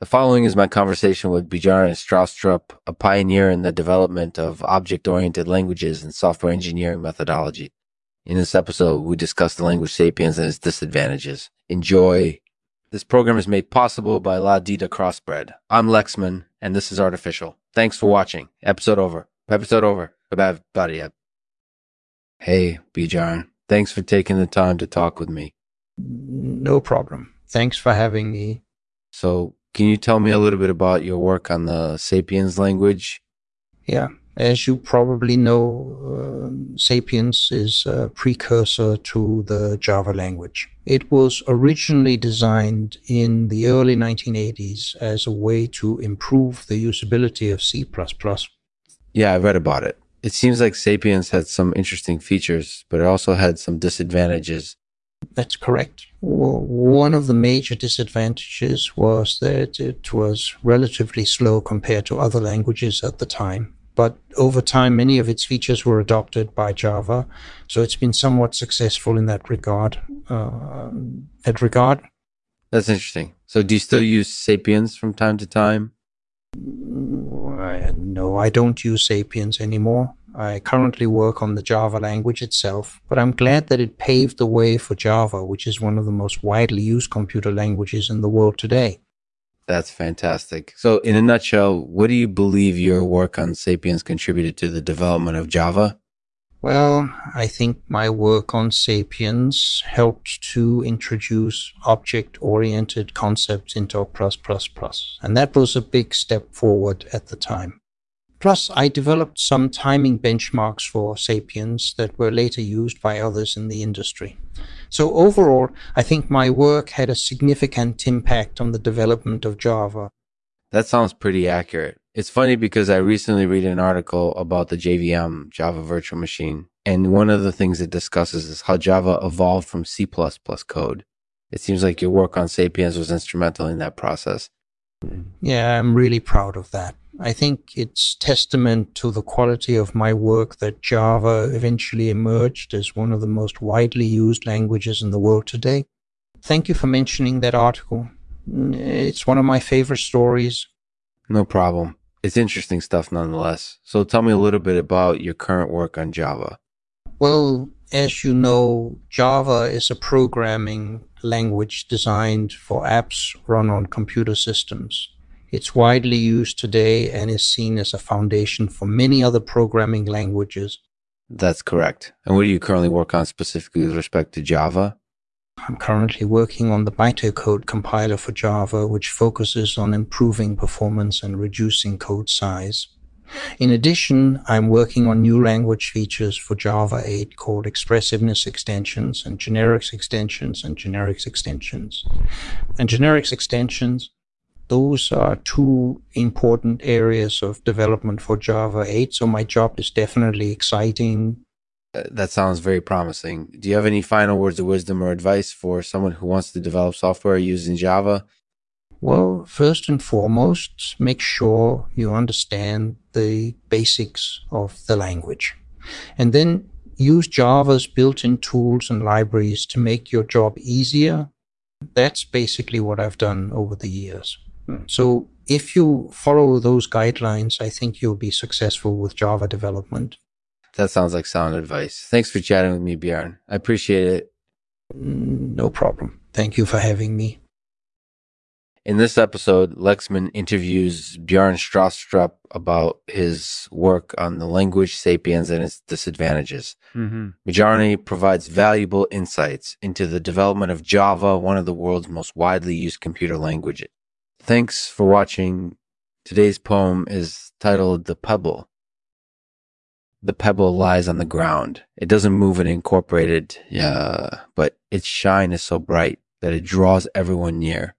The following is my conversation with Bjarne Stroustrup, a pioneer in the development of object-oriented languages and software engineering methodology. In this episode, we discuss the language sapiens and its disadvantages. Enjoy. This program is made possible by La Dita Crossbred. I'm Lexman, and this is Artificial. Thanks for watching. Episode over. Episode over. Bye, buddy. Hey, Bjarne. Thanks for taking the time to talk with me. No problem. Thanks for having me. So, can you tell me a little bit about your work on the Sapiens language? Yeah, as you probably know, uh, Sapiens is a precursor to the Java language. It was originally designed in the early 1980s as a way to improve the usability of C++. Yeah, I read about it. It seems like Sapiens had some interesting features, but it also had some disadvantages. That's correct. One of the major disadvantages was that it was relatively slow compared to other languages at the time. But over time, many of its features were adopted by Java, so it's been somewhat successful in that regard. Uh, that regard. That's interesting. So, do you still use Sapiens from time to time? No, I don't use Sapiens anymore. I currently work on the Java language itself, but I'm glad that it paved the way for Java, which is one of the most widely used computer languages in the world today. That's fantastic. So, in a nutshell, what do you believe your work on Sapiens contributed to the development of Java? Well, I think my work on Sapiens helped to introduce object oriented concepts into C++, and that was a big step forward at the time. Plus, I developed some timing benchmarks for Sapiens that were later used by others in the industry. So overall, I think my work had a significant impact on the development of Java. That sounds pretty accurate. It's funny because I recently read an article about the JVM, Java Virtual Machine, and one of the things it discusses is how Java evolved from C++ code. It seems like your work on Sapiens was instrumental in that process. Yeah, I'm really proud of that. I think it's testament to the quality of my work that Java eventually emerged as one of the most widely used languages in the world today. Thank you for mentioning that article. It's one of my favorite stories. No problem. It's interesting stuff nonetheless. So tell me a little bit about your current work on Java. Well, as you know, Java is a programming language designed for apps run on computer systems. It's widely used today and is seen as a foundation for many other programming languages. That's correct. And what do you currently work on specifically with respect to Java? I'm currently working on the bytecode compiler for Java, which focuses on improving performance and reducing code size. In addition, I'm working on new language features for Java 8 called expressiveness extensions and generics extensions and generics extensions. And generics extensions those are two important areas of development for Java 8. So my job is definitely exciting. Uh, that sounds very promising. Do you have any final words of wisdom or advice for someone who wants to develop software using Java? Well, first and foremost, make sure you understand the basics of the language. And then use Java's built in tools and libraries to make your job easier. That's basically what I've done over the years. So if you follow those guidelines, I think you'll be successful with Java development. That sounds like sound advice. Thanks for chatting with me, Bjarne. I appreciate it. No problem. Thank you for having me. In this episode, Lexman interviews Bjarne Stroustrup about his work on the language sapiens and its disadvantages. mm hmm provides valuable insights into the development of Java, one of the world's most widely used computer languages. Thanks for watching. Today's poem is titled The Pebble. The pebble lies on the ground. It doesn't move and incorporated, yeah, but its shine is so bright that it draws everyone near.